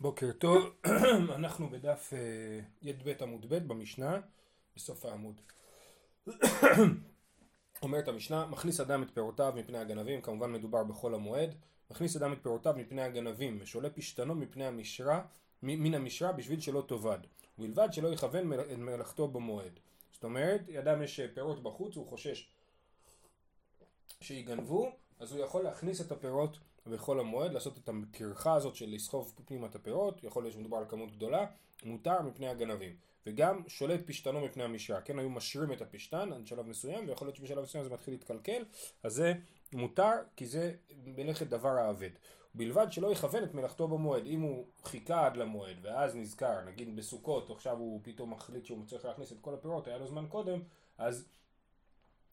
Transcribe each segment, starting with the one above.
בוקר טוב, אנחנו בדף אה, י"ב עמוד ב' במשנה, בסוף העמוד. אומרת המשנה, מכניס אדם את פירותיו מפני הגנבים, כמובן מדובר בחול המועד, מכניס אדם את פירותיו מפני הגנבים, ושולה פשתנו מפני המשרה, מן המשרה בשביל שלא תאבד, ובלבד שלא יכוון את מלאכתו במועד. זאת אומרת, אדם יש פירות בחוץ, הוא חושש שיגנבו, אז הוא יכול להכניס את הפירות בחול המועד, לעשות את הטרחה הזאת של לסחוב פנימה את הפירות, יכול להיות שמדובר על כמות גדולה, מותר מפני הגנבים. וגם שולט פשתנו מפני המשרה, כן, היו משרים את הפשתן עד שלב מסוים, ויכול להיות שבשלב מסוים זה מתחיל להתקלקל, אז זה מותר, כי זה מלאכת דבר האבד. בלבד שלא יכוון את מלאכתו במועד, אם הוא חיכה עד למועד, ואז נזכר, נגיד בסוכות, עכשיו הוא פתאום מחליט שהוא צריך להכניס את כל הפירות, היה לו זמן קודם, אז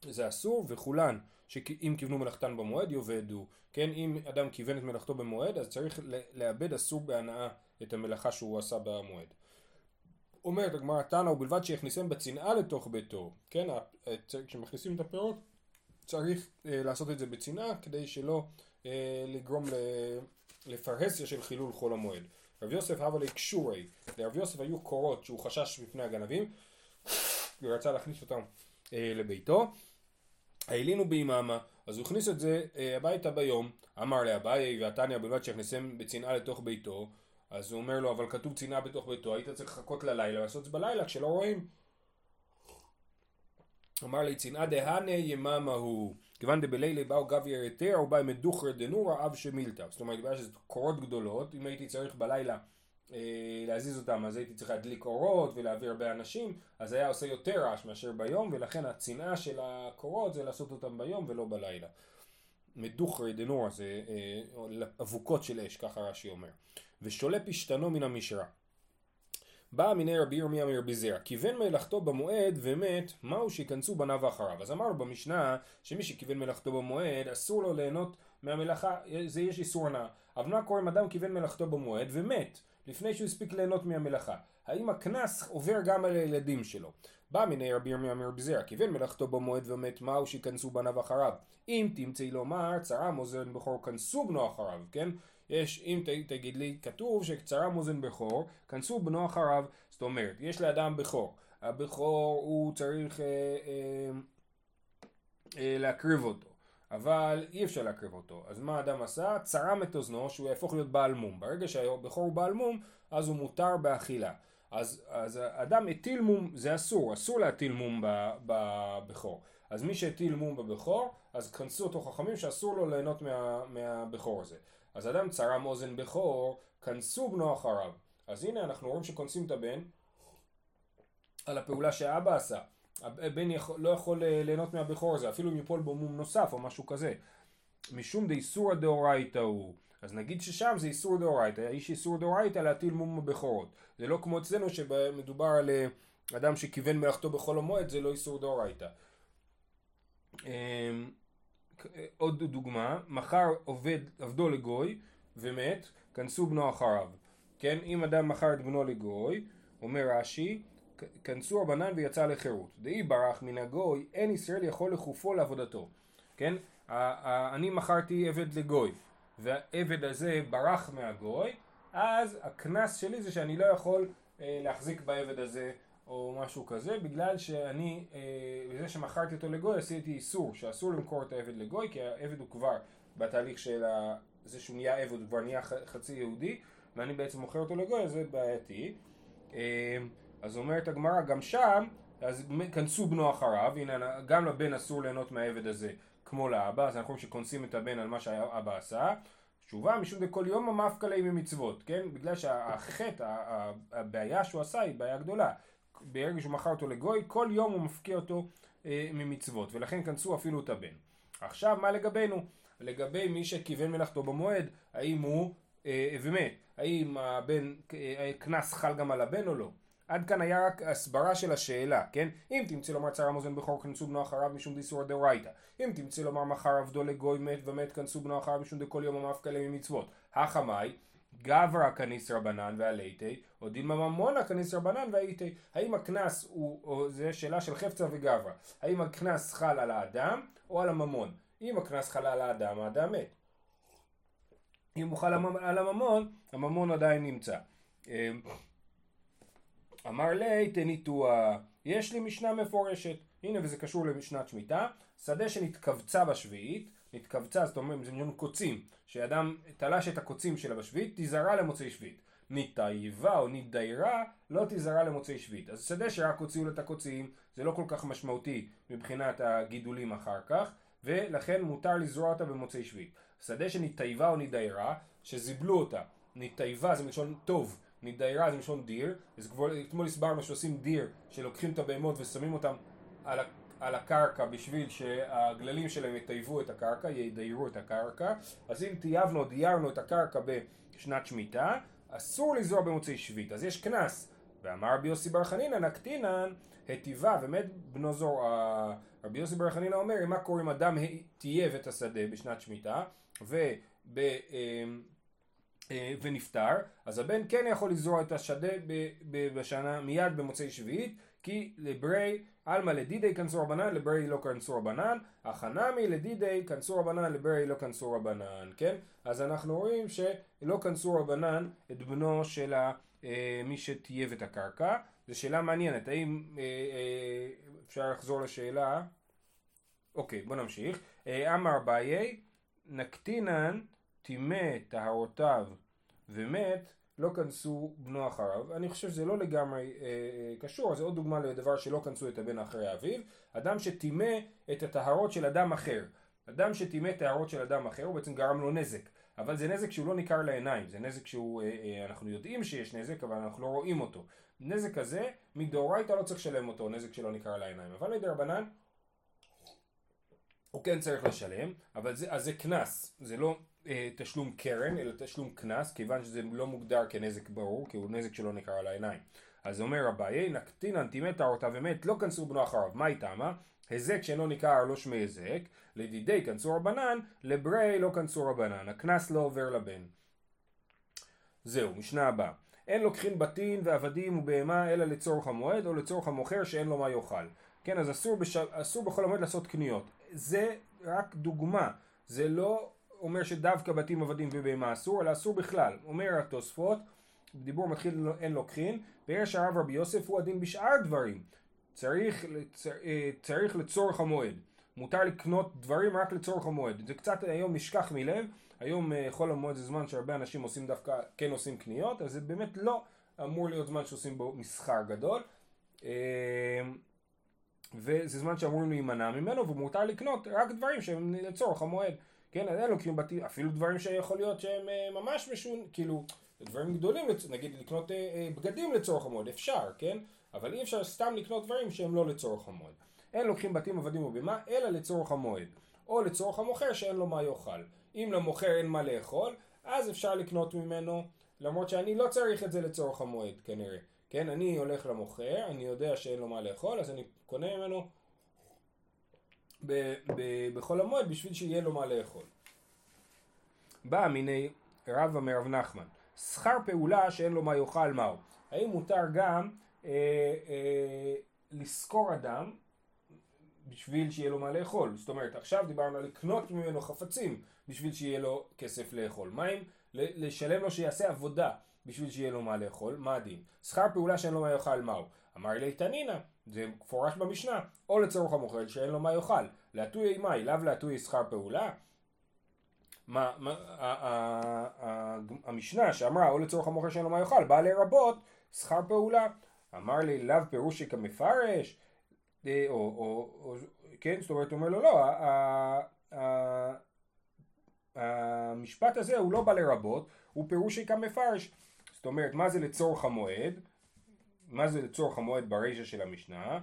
זה אסור, וכולן שאם כיוונו מלאכתן במועד יאבדו, כן, אם אדם כיוון את מלאכתו במועד אז צריך לאבד אסור בהנאה את המלאכה שהוא עשה במועד. אומרת הגמרא תנא ובלבד שיכניסם בצנעה לתוך ביתו, כן, כשמכניסים את הפירות צריך אה, לעשות את זה בצנעה כדי שלא אה, לגרום לפרהסיה של חילול חול המועד. רב יוסף הווה לי קשורי, לרב יוסף היו קורות שהוא חשש מפני הגנבים ורצה להכניס אותם אה, לביתו העלינו ביממה, אז הוא הכניס את זה אה, הביתה ביום, אמר לאביי ועתניא בלבד שיכניסם בצנעה לתוך ביתו, אז הוא אומר לו, אבל כתוב צנעה בתוך ביתו, היית צריך לחכות ללילה, לעשות את זה בלילה כשלא רואים. אמר לי צנעה דהנה יממה הוא, כיוון דבלילי באו גבי יתר או באי מדוכר דנורא אב שמילתא. זאת אומרת, בגלל שזה קורות גדולות, אם הייתי צריך בלילה להזיז אותם אז הייתי צריך להדליק אורות ולהביא הרבה אנשים אז היה עושה יותר רעש מאשר ביום ולכן הצנעה של הקורות זה לעשות אותם ביום ולא בלילה. מדוכרי דנורא זה אה, אבוקות של אש ככה רש"י אומר ושולה פשתנו מן המשרה בא מיני רבי ירמיה מרבי זרע, כיוון מלאכתו במועד ומת, מהו שיכנסו בניו אחריו. אז אמרנו במשנה שמי שכיוון מלאכתו במועד אסור לו ליהנות מהמלאכה, זה יש איסור הנאה. אבל מה קורה אם אדם כיוון מלאכתו במועד ומת? לפני שהוא הספיק ליהנות מהמלאכה. האם הקנס עובר גם על הילדים שלו? בא מיני רבי ירמיה מרבי זרע, כיוון מלאכתו במועד ומת מהו שיכנסו בניו אחריו. אם תמצאי לומר צרה מוזן בכור כנסו בנו אחריו, כן? יש, אם ת, תגיד לי, כתוב שצרה מוזן בכור, כנסו בנו אחריו. זאת אומרת, יש לאדם בכור. הבכור הוא צריך אה, אה, אה, להקריב אותו. אבל אי אפשר להקריב אותו. אז מה האדם עשה? צרם את אוזנו שהוא יהפוך להיות בעל מום. ברגע שהבכור הוא בעל מום, אז הוא מותר באכילה. אז, אז אדם הטיל מום, זה אסור, אסור להטיל מום בבכור. אז מי שהטיל מום בבכור, אז כנסו אותו חכמים שאסור לו ליהנות מה, מהבכור הזה. אז אדם צרם אוזן בכור, כנסו בנו אחריו. אז הנה אנחנו רואים שכונסים את הבן על הפעולה שהאבא עשה. הבן יכול, לא יכול אה, ליהנות מהבכור הזה, אפילו אם יפול בו מום נוסף או משהו כזה. משום דאיסורא דאורייתא הוא. אז נגיד ששם זה איסור דאורייתא, יש איסור דאורייתא להטיל מום בבכורות. זה לא כמו אצלנו שמדובר על אה, אדם שכיוון מלאכתו בחול המועד, זה לא איסור דאורייתא. אמ, עוד דוגמה, מכר עובד, עבדו לגוי ומת, כנסו בנו אחריו. כן, אם אדם מכר את בנו לגוי, אומר רש"י, כנסו הבנן ויצא לחירות. דאי ברח מן הגוי, אין ישראל יכול לכופו לעבודתו. כן? אני מכרתי עבד לגוי, והעבד הזה ברח מהגוי, אז הקנס שלי זה שאני לא יכול אה, להחזיק בעבד הזה או משהו כזה, בגלל שאני, אה, בזה שמכרתי אותו לגוי עשיתי איסור, שאסור למכור את העבד לגוי, כי העבד הוא כבר בתהליך של זה שהוא נהיה עבד, הוא כבר נהיה חצי יהודי, ואני בעצם מוכר אותו לגוי, אז זה בעייתי. אה, אז אומרת הגמרא, גם שם, אז כנסו בנו אחריו, הנה גם לבן אסור ליהנות מהעבד הזה כמו לאבא, אז אנחנו רואים שקונסים את הבן על מה שהאבא עשה. תשובה, משום דכל יום המפקא להם ממצוות, כן? בגלל שהחטא, הבעיה שהוא עשה היא בעיה גדולה. ברגע שהוא מכר אותו לגוי, כל יום הוא מפקיע אותו אה, ממצוות, ולכן כנסו אפילו את הבן. עכשיו, מה לגבינו? לגבי מי שכיוון מלאכתו במועד, האם הוא אה, ומת, האם הבן, אה, קנס חל גם על הבן או לא? עד כאן היה רק הסברה של השאלה, כן? אם תמצא לומר צר המוזן בכור כנסו בנו אחריו משום דיסור דאורייתא. אם תמצא לומר מחר עבדו לגוי מת ומת כנסו בנו אחריו משום דכל יום כאלה ממצוות. החמאי גברא כניס רבנן ועלייתי, או דילמה ממונה כניס רבנן והייתי. האם הקנס הוא, או זה שאלה של חפצה וגברא, האם הקנס חל על האדם או על הממון? אם הקנס חל על האדם, האדם מת. אם הוא חל על הממון, הממון עדיין נמצא. אמר לי תניתוה, יש לי משנה מפורשת, הנה וזה קשור למשנת שמיטה, שדה שנתכווצה בשביעית, נתכווצה זאת אומרת זה מיליון קוצים, שאדם תלש את הקוצים שלה בשביעית, תיזרע למוצאי שביעית. נתאיבה או נתדיירה לא תיזרע למוצאי שביעית. אז שדה שרק הוציאו לה את הקוצים זה לא כל כך משמעותי מבחינת הגידולים אחר כך ולכן מותר לזרוע אותה במוצאי שביעית. שדה שנתאיבה או נתדיירה שזיבלו אותה, נתאיבה זה מלשון טוב, נתדיירה זה מלשון דיר, אז אתמול הסברנו שעושים דיר שלוקחים את הבהמות ושמים אותם על, על הקרקע בשביל שהגללים שלהם יטייבו את הקרקע, ידיירו את הקרקע, אז אם טייבנו דיירנו את הקרקע בשנת שמיטה אסור לזרוע במוצאי שביעית, אז יש קנס. ואמר רבי יוסי בר חנינא נקטינן הטיבה ומת בנו זורעה. רבי יוסי בר חנינא אומר מה קורה אם אדם טייב את השדה בשנת שמיטה וב... אה, ונפטר, אז הבן כן יכול לזרוע את השדה בשנה מיד במוצאי שביעית, כי לבריה אלמא לדידיה קנסו רבנן, לבריה לא קנסו רבנן, הכא נמי לדידיה קנסו רבנן, לבריה לא קנסו רבנן, כן? אז אנחנו רואים שלא כנסו רבנן את בנו של אה, מי שטייב את הקרקע. זו שאלה מעניינת, האם אה, אה, אפשר לחזור לשאלה? אוקיי, בוא נמשיך. אמר ביי, נקטינן טימא טהרותיו ומת, לא כנסו בנו אחריו. אני חושב שזה לא לגמרי אה, אה, קשור, זה עוד דוגמה לדבר שלא כנסו את הבן אחרי אביו. אדם שטימא את הטהרות של אדם אחר. אדם שטימא טהרות של אדם אחר הוא בעצם גרם לו נזק. אבל זה נזק שהוא לא ניכר לעיניים, זה נזק שהוא, אה, אה, אנחנו יודעים שיש נזק אבל אנחנו לא רואים אותו. נזק כזה, מדאורייתא לא צריך לשלם אותו, נזק שלא ניכר לעיניים. אבל לדרבנן, הוא כן צריך לשלם, אבל זה, אז זה קנס, זה לא תשלום קרן, אלא תשלום קנס, כיוון שזה לא מוגדר כנזק ברור, כי הוא נזק שלא ניכר על העיניים. אז אומר אביי, נקטינן טימא אותה ומת, לא כנסו בנו אחריו. מה איתמה? היזק שאינו ניכר לא שמי היזק, לדידי כנסו רבנן, לברי לא כנסו רבנן. הקנס לא עובר לבן. זהו, משנה הבאה. אין לוקחין בתין ועבדים ובהמה אלא לצורך המועד או לצורך המוכר שאין לו מה יאכל. כן, אז אסור, בש... אסור בכל המועד לעשות קניות. זה רק דוגמה, זה לא אומר שדווקא בתים עבדים ובהמה אסור, אלא אסור בכלל. אומר התוספות, דיבור מתחיל אין לוקחין, ויש הרב רבי יוסף הוא הדין בשאר דברים. צריך, אה, צריך לצורך המועד. מותר לקנות דברים רק לצורך המועד. זה קצת היום נשכח מלב, היום אה, חול המועד זה זמן שהרבה אנשים עושים דווקא, כן עושים קניות, אז זה באמת לא אמור להיות זמן שעושים בו מסחר גדול. אה, וזה זמן שאמורים להימנע ממנו ומותר לקנות רק דברים שהם לצורך המועד. כן, אז אין לוקחים בתים, אפילו דברים שיכול להיות שהם אה, ממש משון, כאילו, דברים גדולים, נגיד לקנות אה, אה, בגדים לצורך המועד, אפשר, כן? אבל אי אפשר סתם לקנות דברים שהם לא לצורך המועד. אין לוקחים בתים עבדים ובמה, אלא לצורך המועד. או לצורך המוכר שאין לו מה יאכל. אם למוכר אין מה לאכול, אז אפשר לקנות ממנו, למרות שאני לא צריך את זה לצורך המועד כנראה. כן, אני הולך למוכר, אני יודע שאין לו מה לאכול, אז אני קונה ממנו בחול המועד בשביל שיהיה לו מה לאכול. בא מיני רבא מרב נחמן, שכר פעולה שאין לו מה יאכל מהו. האם מותר גם אה, אה, לשכור אדם בשביל שיהיה לו מה לאכול? זאת אומרת, עכשיו דיברנו על לקנות ממנו חפצים בשביל שיהיה לו כסף לאכול. מה אם לשלם לו שיעשה עבודה בשביל שיהיה לו מה לאכול? מה הדין? שכר פעולה שאין לו מה יאכל מהו? אמר לי תנינא, זה מפורש במשנה, או לצורך המוכר שאין לו מה יאכל, להטויי מאי, לאו להטויי שכר פעולה? מה, מה, המשנה שאמרה או לצורך המוכר שאין לו מה יאכל, באה לרבות שכר פעולה. אמר לי לאו פירושי כמפרש, אה, או, או, או, כן, זאת אומרת, הוא אומר לו לא, המשפט הזה הוא לא בא לרבות, הוא פירושי כמפרש. זאת אומרת, מה זה לצורך המועד? מה זה לצורך המועד ברישה של המשנה?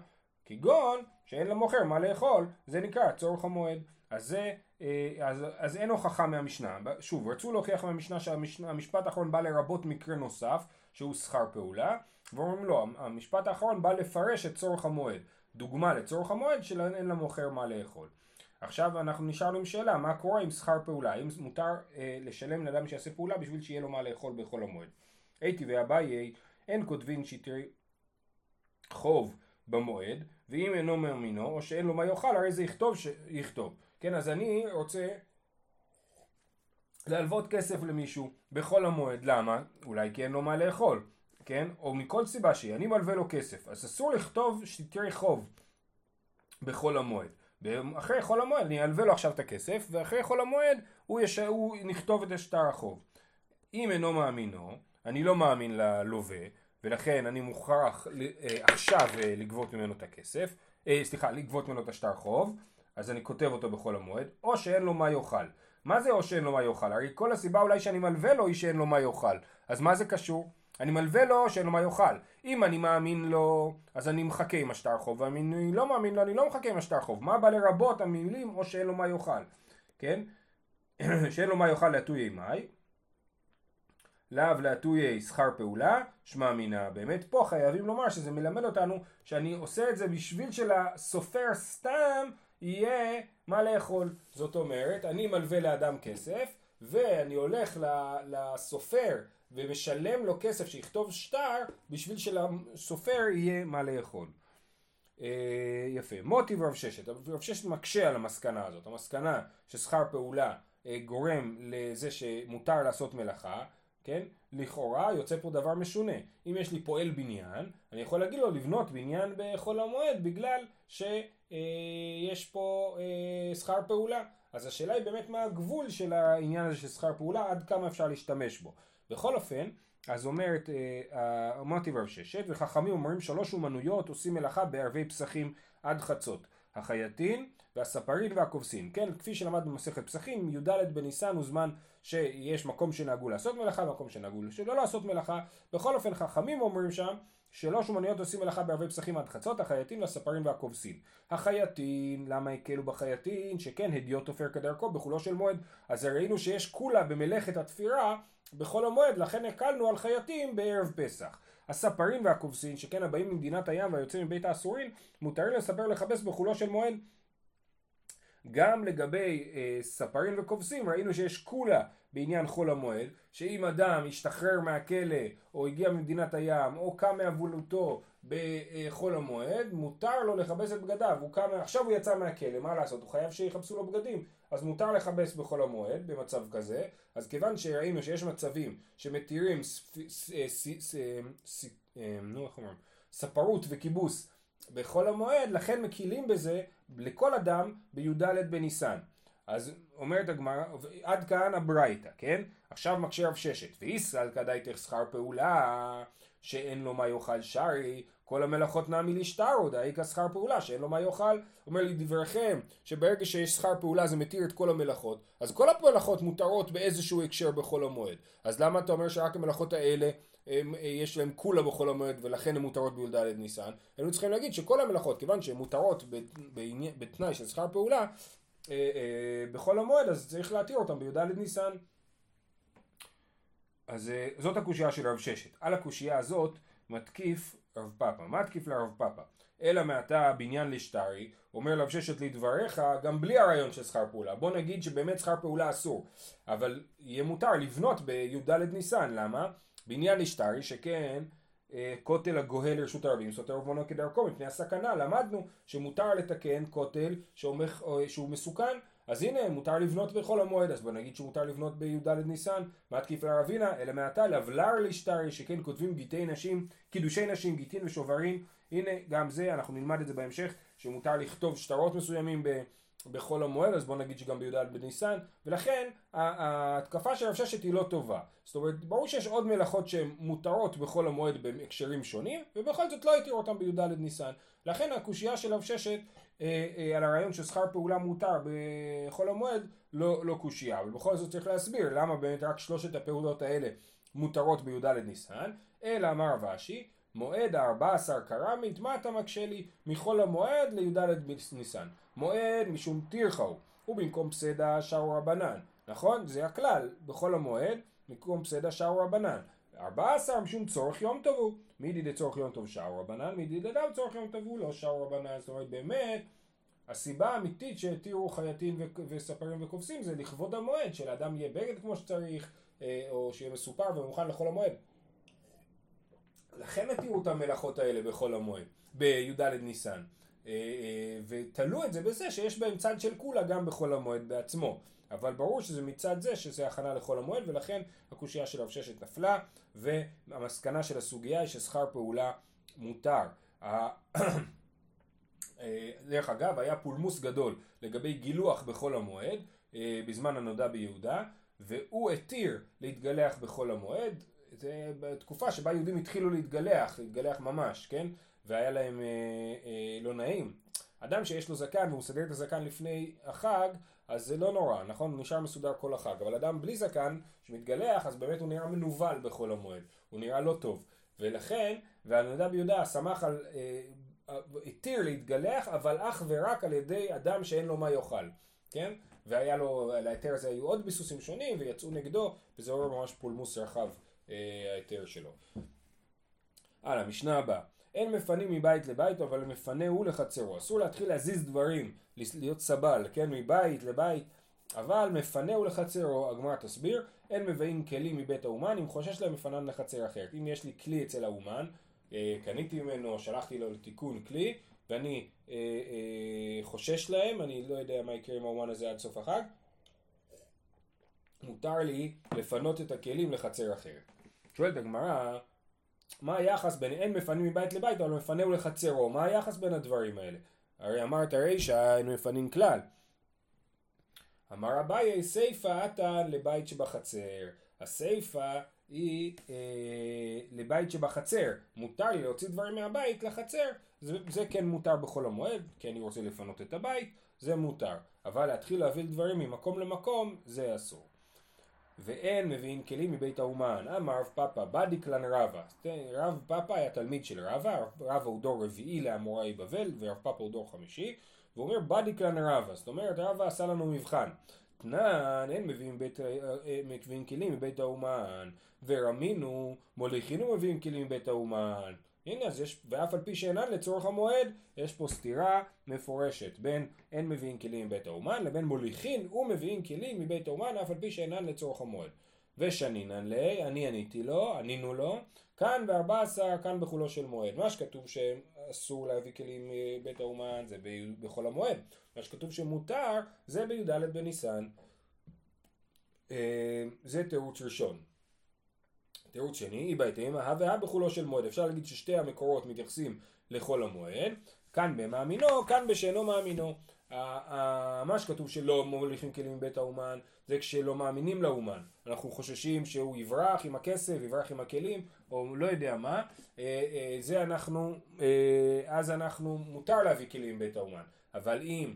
כגון שאין למוכר מה לאכול, זה נקרא צורך המועד. אז, זה, אה, אז, אז אין הוכחה מהמשנה. שוב, רצו להוכיח מהמשנה שהמשפט האחרון בא לרבות מקרה נוסף, שהוא שכר פעולה, ואומרים לא, המשפט האחרון בא לפרש את צורך המועד. דוגמה לצורך המועד שאין למוכר מה לאכול. עכשיו אנחנו נשארנו עם שאלה, מה קורה עם שכר פעולה? האם מותר אה, לשלם לאדם שיעשה פעולה בשביל שיהיה לו מה לאכול בכל המועד? הייתי ואביי אין כותבין שטרי חוב במועד, ואם אינו מאמינו, או שאין לו מה יאכל, הרי זה יכתוב, ש... יכתוב. כן, אז אני רוצה להלוות כסף למישהו בחול המועד, למה? אולי כי אין לו מה לאכול, כן? או מכל סיבה שהיא, אני מלווה לו כסף, אז אסור לכתוב שטרי חוב בחול המועד. אחרי חול המועד אני אלווה לו עכשיו את הכסף, ואחרי חול המועד הוא, יש... הוא נכתוב את השטר החוב. אם אינו מאמינו, אני לא מאמין ללווה, ולכן אני מוכרח אה, עכשיו אה, לגבות ממנו את הכסף, אה, סליחה, לגבות ממנו את השטר חוב, אז אני כותב אותו בחול המועד, או שאין לו מה יאכל. מה זה או שאין לו מה יאכל? הרי כל הסיבה אולי שאני מלווה לו היא שאין לו מה יאכל. אז מה זה קשור? אני מלווה לו שאין לו מה יאכל. אם אני מאמין לו, אז אני מחכה עם השטר חוב, ואם אני לא מאמין לו, אני לא מחכה עם השטר חוב. מה בא לרבות המילים או שאין לו מה יאכל? כן? שאין לו מה יאכל להטויי מאי. לאו להטויי שכר פעולה, שמע מינה. באמת פה חייבים לומר שזה מלמד אותנו שאני עושה את זה בשביל שלסופר סתם יהיה מה לאכול. זאת אומרת, אני מלווה לאדם כסף, ואני הולך לסופר ומשלם לו כסף שיכתוב שטר, בשביל שלסופר יהיה מה לאכול. אה, יפה. מוטי ורב ששת. רב ששת מקשה על המסקנה הזאת. המסקנה ששכר פעולה אה, גורם לזה שמותר לעשות מלאכה, כן? לכאורה יוצא פה דבר משונה. אם יש לי פועל בניין, אני יכול להגיד לו לבנות בניין בחול המועד בגלל שיש פה אה, שכר פעולה. אז השאלה היא באמת מה הגבול של העניין הזה של שכר פעולה, עד כמה אפשר להשתמש בו. בכל אופן, אז אומרת, אה, אמרתי רב ששת, וחכמים אומרים שלוש אומנויות עושים מלאכה בערבי פסחים עד חצות. החייטין והספרין והכובסין. כן, כפי שלמדנו במסכת פסחים, י"ד בניסן הוא זמן שיש מקום שנהגו לעשות מלאכה, מקום שנהגו שלא לעשות מלאכה. בכל אופן, חכמים אומרים שם, שלוש אומנויות עושים מלאכה בערבי פסחים עד חצות, החייטין והספרים והכובסין. החייטין, למה הקלו בחייטין? שכן הדיוט תופר כדרכו בחולו של מועד. אז ראינו שיש כולה במלאכת התפירה בחול המועד, לכן הקלנו על חייטים בערב פסח. הספרים והכובסין, שכן הבאים ממדינת הים והיוצאים מבית האסורים, מותרים לספר לכבס בחולו של מועד. גם לגבי אה, ספרים וכובסים ראינו שיש כולה בעניין חול המועד, שאם אדם השתחרר מהכלא או הגיע ממדינת הים או קם מאבולותו בחול המועד, מותר לו לכבס את בגדיו, הוא קם, עכשיו הוא יצא מהכלא, מה לעשות? הוא חייב שיכבסו לו בגדים, אז מותר לכבס בחול המועד במצב כזה, אז כיוון שראינו שיש מצבים שמתירים אה, אה? ספרות וכיבוס בחול המועד, לכן מקילים בזה לכל אדם בי"ד בניסן. אז אומרת הגמרא, עד כאן הברייתא, כן? עכשיו מקשה רב ששת, וישראל כדאיתך שכר פעולה שאין לו מה יאכל שרי, כל המלאכות נמי לשטרו, דאיכא שכר פעולה שאין לו מה יאכל. אומר לי דבריכם, שברגע שיש שכר פעולה זה מתיר את כל המלאכות, אז כל המלאכות מותרות באיזשהו הקשר בחול המועד. אז למה אתה אומר שרק המלאכות האלה הם, יש להם כולה בחול המועד ולכן הן מותרות בי"ד ניסן? היינו צריכים להגיד שכל המלאכות, כיוון שהן מותרות בתנאי של שכר פעולה, אה, אה, בחול המועד אז צריך להתיר אותם בי"ד ניסן. אז אה, זאת הקושייה של רב ששת. על הקושייה הזאת מתקיף רב פאפא. מה תקיף לרב פאפא? אלא מעתה בניין לשטרי, אומר רב ששת לדבריך, גם בלי הרעיון של שכר פעולה. בוא נגיד שבאמת שכר פעולה אסור, אבל יהיה מותר לבנות בי"ד ניסן, למה? בניין לשטרי, שכן אה, כותל הגוהה לרשות הרבים, סותר ובונו כדרכו מפני הסכנה, למדנו שמותר לתקן כותל שהוא מסוכן אז הנה מותר לבנות בחול המועד, אז בוא נגיד שמותר לבנות בי"ד ניסן, מה תקיף לרבינה? אלא מעתה לבלר לישטרי, שכן כותבים גיטי נשים, קידושי נשים, גיטין ושוברים, הנה גם זה, אנחנו נלמד את זה בהמשך, שמותר לכתוב שטרות מסוימים ב... בחול המועד, אז בוא נגיד שגם בי"ד בניסן, ולכן ההתקפה של רב ששת היא לא טובה. זאת אומרת, ברור שיש עוד מלאכות שהן מותרות בחול המועד בהקשרים שונים, ובכל זאת לא התירו אותן בי"ד ניסן. לכן הקושייה של רב ששת אה, אה, על הרעיון ששכר פעולה מותר בחול המועד לא, לא קושייה, אבל בכל זאת צריך להסביר למה באמת רק שלושת הפעולות האלה מותרות בי"ד ניסן, אלא אמר רב אשי, מועד הארבע עשר קרמית, מה אתה מקשה לי מחול המועד לי"ד ניסן? מועד משום תירחה הוא, ובמקום פסדה שרו רבנן, נכון? זה הכלל, בחול המועד, במקום פסדה שרו רבנן. ארבע עשר משום צורך יום טוב הוא. מידי דצורך יום טוב שרו רבנן, מידי דדם צורך יום טוב הוא לא שרו רבנן. זאת אומרת באמת, הסיבה האמיתית שהתירו חייטים וספרים וכובסים זה לכבוד המועד, שלאדם יהיה בגד כמו שצריך, אה, או שיהיה מסופר ומוכן לכל המועד. לכן התירו את המלאכות האלה בחול המועד, בי"ד ניסן. אה, אה, ותלו את זה בזה שיש בהם צד של כולה גם בחול המועד בעצמו. אבל ברור שזה מצד זה שזה הכנה לחול המועד ולכן הקושייה של רב ששת נפלה והמסקנה של הסוגיה היא ששכר פעולה מותר. אה, דרך אגב היה פולמוס גדול לגבי גילוח בחול המועד בזמן הנודע ביהודה והוא התיר להתגלח בחול המועד זה בתקופה שבה יהודים התחילו להתגלח, להתגלח ממש, כן? והיה להם אה, אה, לא נעים. אדם שיש לו זקן והוא מסדר את הזקן לפני החג, אז זה לא נורא, נכון? הוא נשאר מסודר כל החג. אבל אדם בלי זקן שמתגלח, אז באמת הוא נראה מנוול בחול המועד. הוא נראה לא טוב. ולכן, והנדב יהודה שמח על, אה, התיר להתגלח, אבל אך ורק על ידי אדם שאין לו מה יאכל, כן? והיה לו, להיתר הזה היו עוד ביסוסים שונים ויצאו נגדו, וזה עורר ממש פולמוס רחב אה, ההיתר שלו. הלאה, משנה הבאה. אין מפנים מבית לבית, אבל מפנה הוא לחצרו. אסור להתחיל להזיז דברים, להיות סבל, כן, מבית לבית, אבל מפנה הוא לחצרו, הגמרא תסביר, אין מביאים כלים מבית האומן, אם חושש להם מפנן לחצר אחרת. אם יש לי כלי אצל האומן, אה, קניתי ממנו, שלחתי לו לתיקון כלי, ואני אה, אה, חושש להם, אני לא יודע מה יקרה עם האומן הזה עד סוף החג, מותר לי לפנות את הכלים לחצר אחרת. שואלת הגמרא, מה היחס בין אין מפנים מבית לבית אבל מפנהו לחצרו, מה היחס בין הדברים האלה? הרי אמרת רישא אין מפנים כלל. אמר אביי סיפא עתן לבית שבחצר. הסיפא היא אה, לבית שבחצר. מותר לי להוציא דברים מהבית לחצר, זה, זה כן מותר בחול המועד, כי אני רוצה לפנות את הבית, זה מותר. אבל להתחיל להביא דברים ממקום למקום, זה אסור. ואין מביאים כלים מבית האומן. אמר רב פאפא בדיקלן רבא. רב פאפא היה תלמיד של רבא, רבא הוא דור רביעי לאמוראי בבל, ורב פאפא הוא דור חמישי, והוא אומר בדיקלן רבא. זאת אומרת רבא עשה לנו מבחן. תנן, אין מביאים, בית, אה, אה, מביאים כלים מבית האומן, ורמינו, מוליכינו מביאים כלים מבית האומן. הנה אז יש, ואף על פי שאינן לצורך המועד, יש פה סתירה מפורשת בין אין מביאים כלים מבית האומן לבין מוליכין ומביאים כלים מבית האומן אף על פי שאינן לצורך המועד. ושנינן לי, אני עניתי לו, ענינו לו, כאן בארבע עשר, כאן בחולו של מועד. מה שכתוב שאסור להביא כלים מבית האומן זה בחול המועד. מה שכתוב שמותר זה בי"ד בניסן. אה, זה תירוץ ראשון. תירוץ שני, אי בהתאמה, הא והא בחולו של מועד. אפשר להגיד ששתי המקורות מתייחסים לחול המועד, כאן במאמינו, כאן בשאינו מאמינו. מה שכתוב שלא מוליכים כלים מבית האומן זה כשלא מאמינים לאומן אנחנו חוששים שהוא יברח עם הכסף, יברח עם הכלים או לא יודע מה אה, אה, זה אנחנו, אה, אז אנחנו מותר להביא כלים מבית האומן אבל אם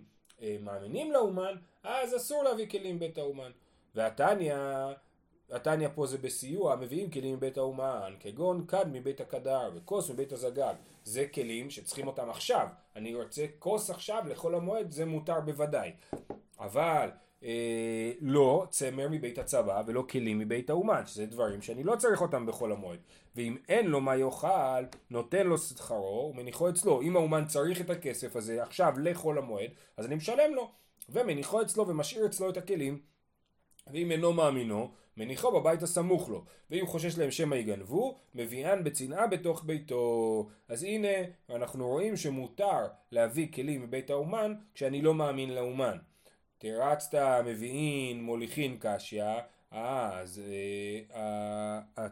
מאמינים לאומן אז אסור להביא כלים מבית האומן והתניא התניא פה זה בסיוע, מביאים כלים מבית האומן, כגון כד מבית הקדר וכוס מבית הזגג. זה כלים שצריכים אותם עכשיו. אני רוצה כוס עכשיו לחול המועד, זה מותר בוודאי. אבל אה, לא צמר מבית הצבא ולא כלים מבית האומן, שזה דברים שאני לא צריך אותם בחול המועד. ואם אין לו מה יאכל, נותן לו שכרו ומניחו אצלו. אם האומן צריך את הכסף הזה עכשיו לחול המועד, אז אני משלם לו. ומניחו אצלו ומשאיר אצלו את הכלים. ואם אינו מאמינו, מניחו בבית הסמוך לו, ואם חושש להם שמא יגנבו, מביאן בצנעה בתוך ביתו. אז הנה, אנחנו רואים שמותר להביא כלים מבית האומן כשאני לא מאמין לאומן. תרצת, מביאין, מוליכין קשיא, אה, אז אה,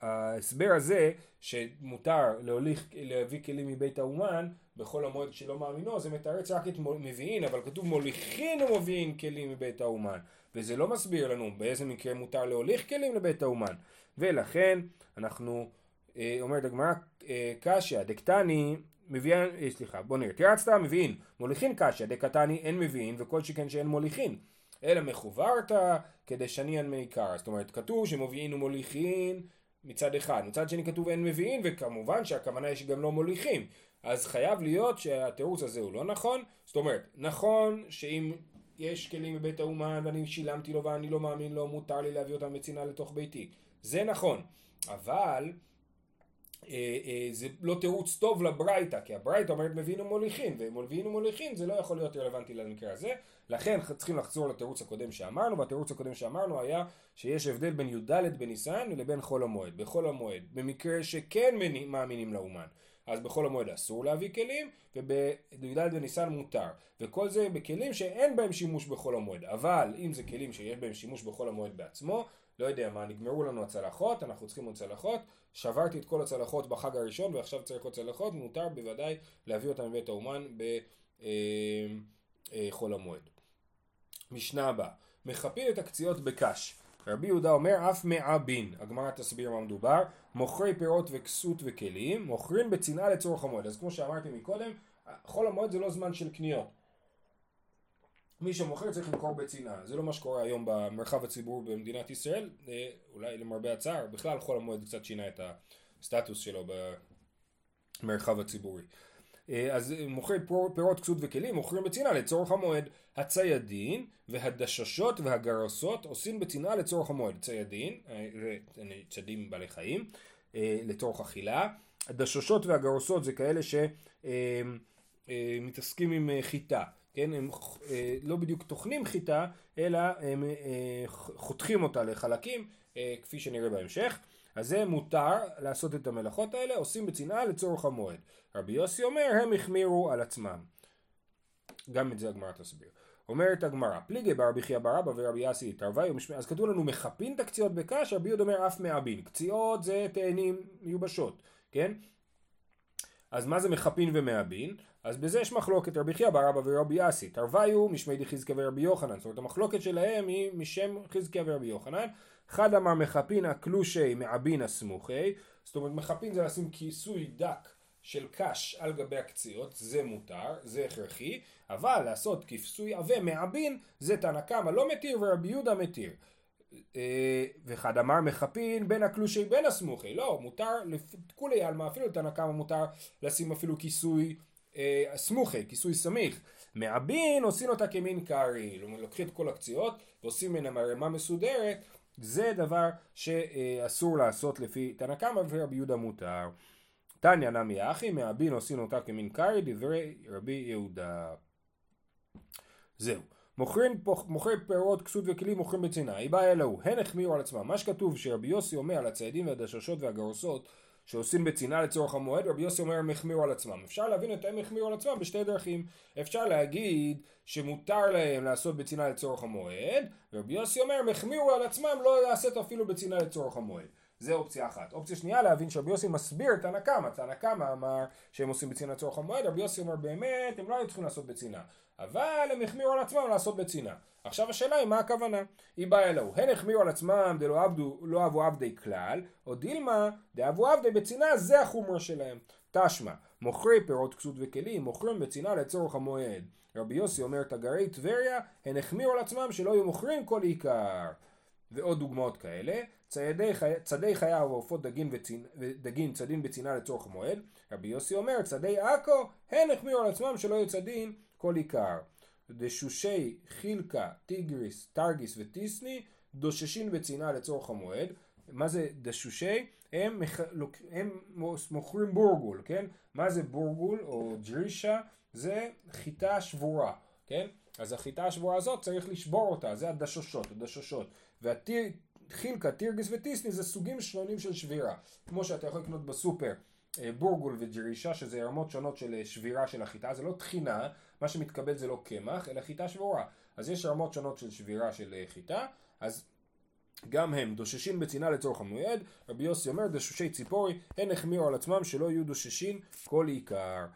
ההסבר הזה שמותר להוליך, להביא כלים מבית האומן בכל המועד שלא מאמינו זה מתרץ רק את מביאין אבל כתוב מוליכין ומביאין כלים מבית האומן וזה לא מסביר לנו באיזה מקרה מותר להוליך כלים לבית האומן. ולכן אנחנו אה, אומרת הגמרא אה, קשיא דקטני מביאין, אה, סליחה בוא נראה תרצת מביאין מוליכין קשיא דקטני אין מביאין וכל שכן שאין מוליכין. אלא מחוברתא כדשניאן מעיקר זאת אומרת כתוב שמוביאין ומוליכין מצד אחד, מצד שני כתוב אין מביאים וכמובן שהכוונה היא שגם לא מוליכים. אז חייב להיות שהתירוץ הזה הוא לא נכון. זאת אומרת נכון שאם יש כלים בבית האומן ואני שילמתי לו ואני לא מאמין לו מותר לי להביא אותם בצנעה לתוך ביתי. זה נכון. אבל זה לא תירוץ טוב לברייתא, כי הברייתא אומרת מביאים ומוליכין, ומביאים ומוליכין זה לא יכול להיות רלוונטי למקרה הזה, לכן צריכים לחזור לתירוץ הקודם שאמרנו, והתירוץ הקודם שאמרנו היה שיש הבדל בין י"ד בניסן לבין חול המועד. בחול המועד, במקרה שכן מאמינים לאומן, אז בחול המועד אסור להביא כלים, ובי"ד בניסן מותר. וכל זה בכלים שאין בהם שימוש בחול המועד. אבל אם זה כלים שיש בהם שימוש בחול המועד בעצמו, לא יודע מה, נגמרו לנו הצלחות, אנחנו צריכים עוד צלחות, שברתי את כל הצלחות בחג הראשון ועכשיו צריך עוד צלחות, מותר בוודאי להביא אותן מבית האומן בחול המועד. משנה הבאה, מכפין את הקציעות בקש. רבי יהודה אומר אף מעבין, הגמרא תסביר מה מדובר, מוכרי פירות וכסות וכלים, מוכרים בצנעה לצורך המועד. אז כמו שאמרתי מקודם, חול המועד זה לא זמן של קניות. מי שמוכר צריך למכור בצנעה, זה לא מה שקורה היום במרחב הציבור במדינת ישראל, אה, אולי למרבה הצער, בכלל חול המועד קצת שינה את הסטטוס שלו במרחב הציבורי. אה, אז מוכר פירות כסות וכלים, מוכרים בצנעה לצורך המועד. הציידין והדששות והגרסות עושים בצנעה לצורך המועד. ציידין, אה, צדים בעלי חיים, לצורך אכילה. הדששות והגרסות זה כאלה שמתעסקים עם חיטה. כן, הם אה, לא בדיוק טוחנים חיטה, אלא הם אה, חותכים אותה לחלקים, אה, כפי שנראה בהמשך. אז זה מותר לעשות את המלאכות האלה, עושים בצנעה לצורך המועד. רבי יוסי אומר, הם החמירו על עצמם. גם את זה הגמרא תסביר. אומרת הגמרא, פליגי ברבי חייא ברבא ורבי יאסי תרווי ומשמע, אז כתוב לנו מחפין את הקציעות בקש, רבי יהודה אומר אף מעבין. קציעות זה תאנים מיובשות, כן? אז מה זה מחפין ומעבין? אז בזה יש מחלוקת רבי חייא בר אבא ורבי יאסי. תרוויו משמי דחזקיה ורבי יוחנן. זאת אומרת המחלוקת שלהם היא משם חזקיה ורבי יוחנן. אחד אמר מחפין הקלושי מעבין הסמוכי. זאת אומרת מחפין זה לשים כיסוי דק של קש על גבי הקציעות, זה מותר, זה הכרחי, אבל לעשות כיסוי עבה מעבין זה תנא קמא לא מתיר ורבי יהודה מתיר. אה, ואחד אמר מחפין בין הקלושי בין הסמוכי, לא, מותר, כולי עלמא, אפילו לתנא קמא מותר לשים אפילו כיסוי אה, סמוכי, כיסוי סמיך. מעבין עושים אותה כמין קרעי, לוקחים את כל הקציעות ועושים ממנה מרמה מסודרת, זה דבר שאסור לעשות לפי תנא קמא ורבי יהודה מותר. תניא נמי אחי, מעבין עושים אותה כמין קרעי, דברי רבי יהודה. זהו. מוכרים, מוכרי פירות, כסות וכלים מוכרים בצנעה, היא באה אלוהו, הן החמיאו על עצמם. מה שכתוב שרבי יוסי אומר על הציידים והדששות והגרוסות שעושים בצנעה לצורך המועד, רבי יוסי אומר הם החמיאו על עצמם. אפשר להבין את הם החמיאו על עצמם בשתי דרכים. אפשר להגיד שמותר להם לעשות בצנעה לצורך המועד, ורבי יוסי אומר הם החמיאו על עצמם לא לעשות אפילו בצנעה לצורך המועד. זה אופציה אחת. אופציה שנייה להבין שרבי יוסי מסביר את הנקמה, תנא קמא אמר שהם עושים בצנעה לצורך המועד, רבי יוסי אומר באמת הם לא היו צריכים לעשות בצנעה. אבל הם החמיאו על עצמם לעשות בצנעה. עכשיו השאלה היא מה הכוונה. היא באה אלוהו. הן החמיאו על עצמם דלא עבדו, לא אבו עבדי כלל, או דילמה דאבו עבדי בצנעה זה החומרה שלהם. תא שמע, מוכרי פירות כסות וכלים, מוכרים בצנעה לצורך המועד. רבי יוסי אומר תגרי טבריה, הן החמירו על עצמם שלא יהיו מוכרים כל עיקר. ועוד דוגמאות כאלה, ציידי חי... צדי חיה ועופות דגין, וצינ... דגין צדין בצנעה לצורך המועד, רבי יוסי אומר צדי עכו הן החמירו על עצמם שלא יהיו צדין כל עיקר. דשושי חילקא, טיגריס, טרגיס וטיסני דוששין בצנעה לצורך המועד. מה זה דשושי? הם, מח... הם מוכרים בורגול, כן? מה זה בורגול או ג'רישה? זה חיטה שבורה, כן? אז החיטה השבורה הזאת צריך לשבור אותה, זה הדשושות, הדשושות. והחילקה, טירגיס וטיסני זה סוגים שונים של שבירה. כמו שאתה יכול לקנות בסופר אה, בורגול וג'רישה, שזה רמות שונות של אה, שבירה של החיטה, זה לא טחינה, מה שמתקבל זה לא קמח, אלא חיטה שבורה. אז יש רמות שונות של שבירה של אה, חיטה, אז גם הם דוששים בצנעה לצורך המועד, רבי יוסי אומר דשושי ציפורי, הן החמיאו על עצמם שלא יהיו דוששים כל עיקר.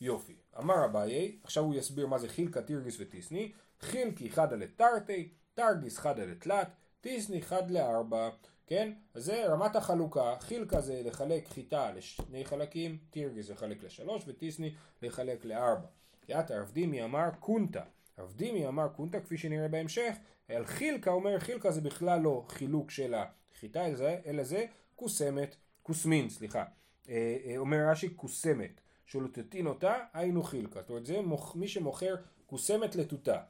יופי. אמר אביי, עכשיו הוא יסביר מה זה חילקה, טירגיס וטיסני, חילקי חדא לתרתי, תרגיס חדא לתלת, טיסני חד לארבע. כן? אז זה רמת החלוקה, חילקה זה לחלק חיטה לשני חלקים, טירגס לחלק לשלוש וטיסני לחלק לארבע. יאת הרב דימי אמר קונטה, רב דימי אמר קונטה כפי שנראה בהמשך, על חילקה אומר חילקה זה בכלל לא חילוק של החיטה אלא זה כוסמת, כוסמין סליחה, אה, אה, אומר רש"י כוסמת, שלוטטין אותה היינו חילקה, זאת אומרת זה מי שמוכר כוסמת לטוטה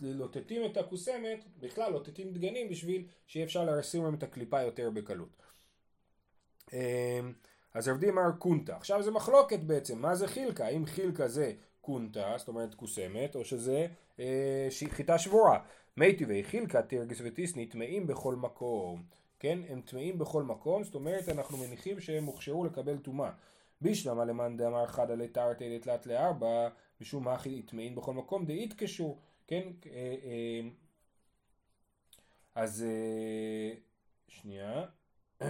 לוטטים את הכוסמת, בכלל לוטטים דגנים בשביל שיהיה אפשר לשים להם את הקליפה יותר בקלות. אמ, אז רב אמר קונטה. עכשיו זה מחלוקת בעצם, מה זה חילקה? האם חילקה זה קונטה, זאת אומרת קוסמת, או שזה אה, חיטה שבורה. מי טבעי חילקה תרגס וטיסני טמאים בכל מקום. כן, הם טמאים בכל מקום, זאת אומרת אנחנו מניחים שהם הוכשרו לקבל טומאה. בישלמה למאן דאמר חדא לתרתי לתלת לארבע, משום מה טמאים בכל מקום דאית קשור, כן, אה, אה, אז שנייה,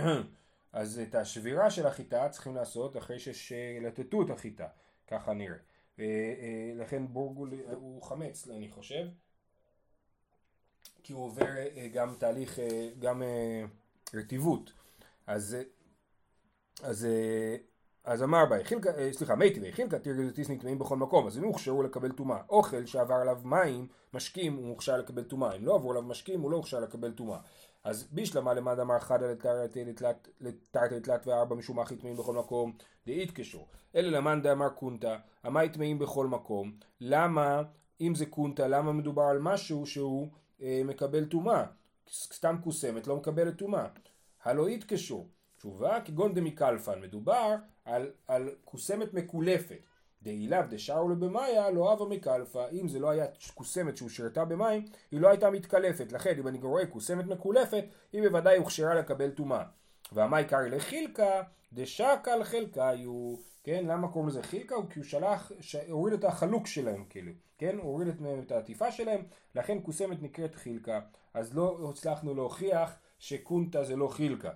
אז את השבירה של החיטה צריכים לעשות אחרי ששלטטו את החיטה, ככה נראה. לכן בורגול הוא חמץ, אני חושב, כי הוא עובר גם תהליך, גם רטיבות. אז, אז, אז אמר בה, חילקה, סליחה, מי טבעי, חילקה תרגזוטיס נטמעים בכל מקום, אז אם הוכשרו לקבל טומאה. אוכל שעבר עליו מים, משקים, הוא הוכשר לקבל טומאה. אם לא עברו עליו משקים, הוא לא הוכשר לקבל טומאה. אז בישלמה למד אמר חדא לתרתי לתלת וארבע משום אחי טמאים בכל מקום דאית קשור. אלה למאן דאמר קונטה, המאי טמאים בכל מקום. למה, אם זה קונטה, למה מדובר על משהו שהוא אה, מקבל טומאה? סתם קוסמת לא מקבלת טומאה. הלא יתקשו. תשובה כגון דמיקלפן, מדובר על, על קוסמת מקולפת. דאילאו דשארו לבמאיה לא אבה מקלפה. אם זה לא היה קוסמת שהושרתה במים, היא לא הייתה מתקלפת. לכן אם אני רואה קוסמת מקולפת, היא בוודאי הוכשרה לקבל טומאה. והמאי קרעי לחילקה דשקל חלקיו. כן, למה קוראים לזה חילקה? כי הוא שלח, הוריד את החלוק שלהם כאילו. כן, הוא הוריד את העטיפה שלהם, לכן קוסמת נקראת חילקה. אז לא הצלחנו להוכיח שקונטה זה לא חילקה.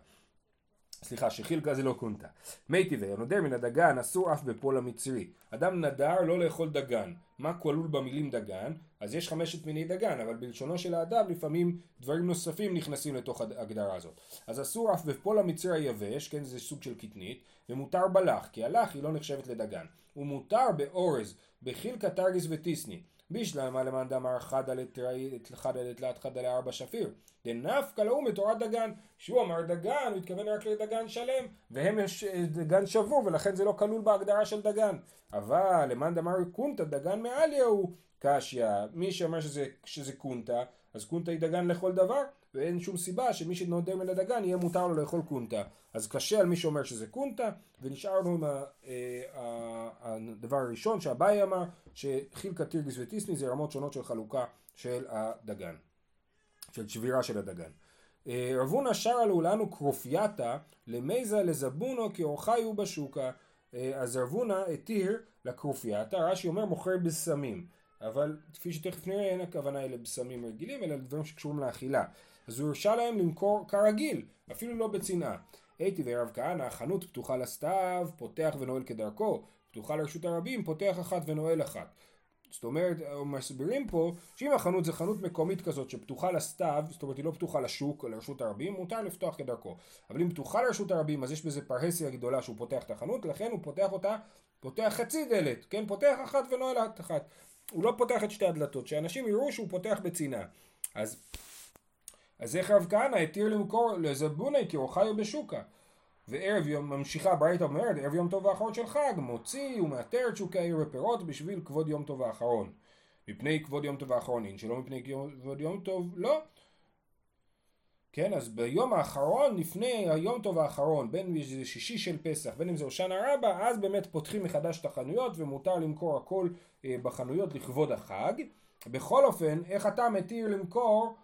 סליחה, שחילקה זה לא קונטה. מי טבעי, הנודר מן הדגן אסור אף בפול המצרי. אדם נדר לא לאכול דגן. מה כלול במילים דגן? אז יש חמשת מיני דגן, אבל בלשונו של האדם לפעמים דברים נוספים נכנסים לתוך ההגדרה הזאת. אז אסור אף בפול המצרי היבש, כן, זה סוג של קטנית, ומותר בלח, כי הלח היא לא נחשבת לדגן. ומותר באורז, בחילקה תרגיס וטיסני. בישלמה למאן דאמר חדא לתלת חדא לארבע שפיר. דנפקא להוא מתורת דגן. כשהוא אמר דגן, הוא התכוון רק לדגן שלם, והם יש אה, דגן שבור, ולכן זה לא כלול בהגדרה של דגן. אבל למאן דאמר קונטה דגן מעליה הוא קשיא. מי שאומר שזה, שזה קונטה, אז קונטה היא דגן לכל דבר, ואין שום סיבה שמי שנודר מן הדגן יהיה מותר לו לאכול קונטה. אז קשה על מי שאומר שזה קונטה, ונשארנו עם אה, הדבר הראשון שאביי אמר, שחילקה טירגיס וטיסני זה רמות שונות של חלוקה של הדגן, של שבירה של הדגן. אה, רבונה שרה לו לנו כרופייתא למייזה לזבונו כי אורחיו בשוקה. אה, אז רבונה התיר לכרופייתא, רש"י אומר מוכר בשמים. אבל כפי שתכף נראה אין הכוונה היא לבשמים רגילים אלא לדברים שקשורים לאכילה. אז הוא הרשה להם למכור כרגיל, אפילו לא בצנעה. הייתי ורב כהנא, החנות פתוחה לסתיו, פותח ונועל כדרכו, פתוחה לרשות הרבים, פותח אחת ונועל אחת. זאת אומרת, מסבירים פה שאם החנות זה חנות מקומית כזאת שפתוחה לסתיו, זאת אומרת היא לא פתוחה לשוק לרשות הרבים, מותר לפתוח כדרכו. אבל אם פתוחה לרשות הרבים אז יש בזה פרהסיה גדולה שהוא פותח את החנות, לכן הוא פותח אותה, פותח חצי דלת, כן? פותח אחת ונועל אחת. הוא לא פותח את שתי הדלתות, שאנשים יראו שהוא פותח בצנעה. אז, אז איך רב כהנא התיר למכור לזבוני כי הוא חי בשוקה. וערב יום, ממשיכה ברייתא אומרת, ערב יום טוב האחרון של חג, מוציא ומאתר את שוקי העיר בפירות בשביל כבוד יום טוב האחרון. מפני כבוד יום טוב האחרון אין, שלא מפני כבוד יום טוב, לא. כן, אז ביום האחרון, לפני היום טוב האחרון, בין אם זה שישי של פסח, בין אם זה הושענא רבה, אז באמת פותחים מחדש את החנויות ומותר למכור הכל אה, בחנויות לכבוד החג. בכל אופן, איך אתה מתיר למכור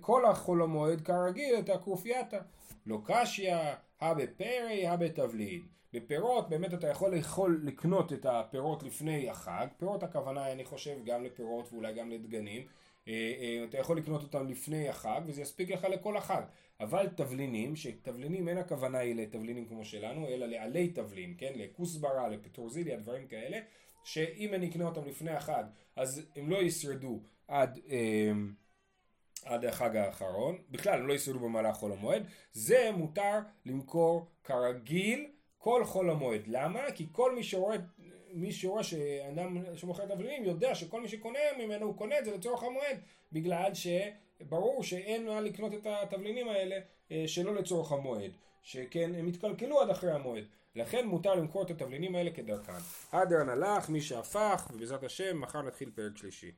כל החול המועד כרגיל את הכרופייתא? לא קשיא, הא בפרי, הא בתבלין. בפירות באמת אתה יכול לאכול, לקנות את הפירות לפני החג, פירות הכוונה אני חושב גם לפירות ואולי גם לדגנים, אה, אה, אתה יכול לקנות אותם לפני החג וזה יספיק לך לכל החג. אבל תבלינים, שתבלינים אין הכוונה היא לתבלינים כמו שלנו, אלא לעלי תבלין, כן? לכוסברה, לפטורזיליה, דברים כאלה, שאם אני אקנה אותם לפני החג, אז הם לא ישרדו עד, אה, עד החג האחרון, בכלל הם לא ישרדו במהלך חול המועד, זה מותר למכור כרגיל כל חול המועד. למה? כי כל מי שרואה מי שרואה שאדם שמוכר תבלינים יודע שכל מי שקונה ממנו הוא קונה את זה לצורך המועד בגלל שברור שאין מה לקנות את התבלינים האלה אה, שלא לצורך המועד שכן הם יתקלקלו עד אחרי המועד לכן מותר למכור את התבלינים האלה כדרכן. אדרן הלך, מי שהפך, ובעזרת השם מחר נתחיל פרק שלישי.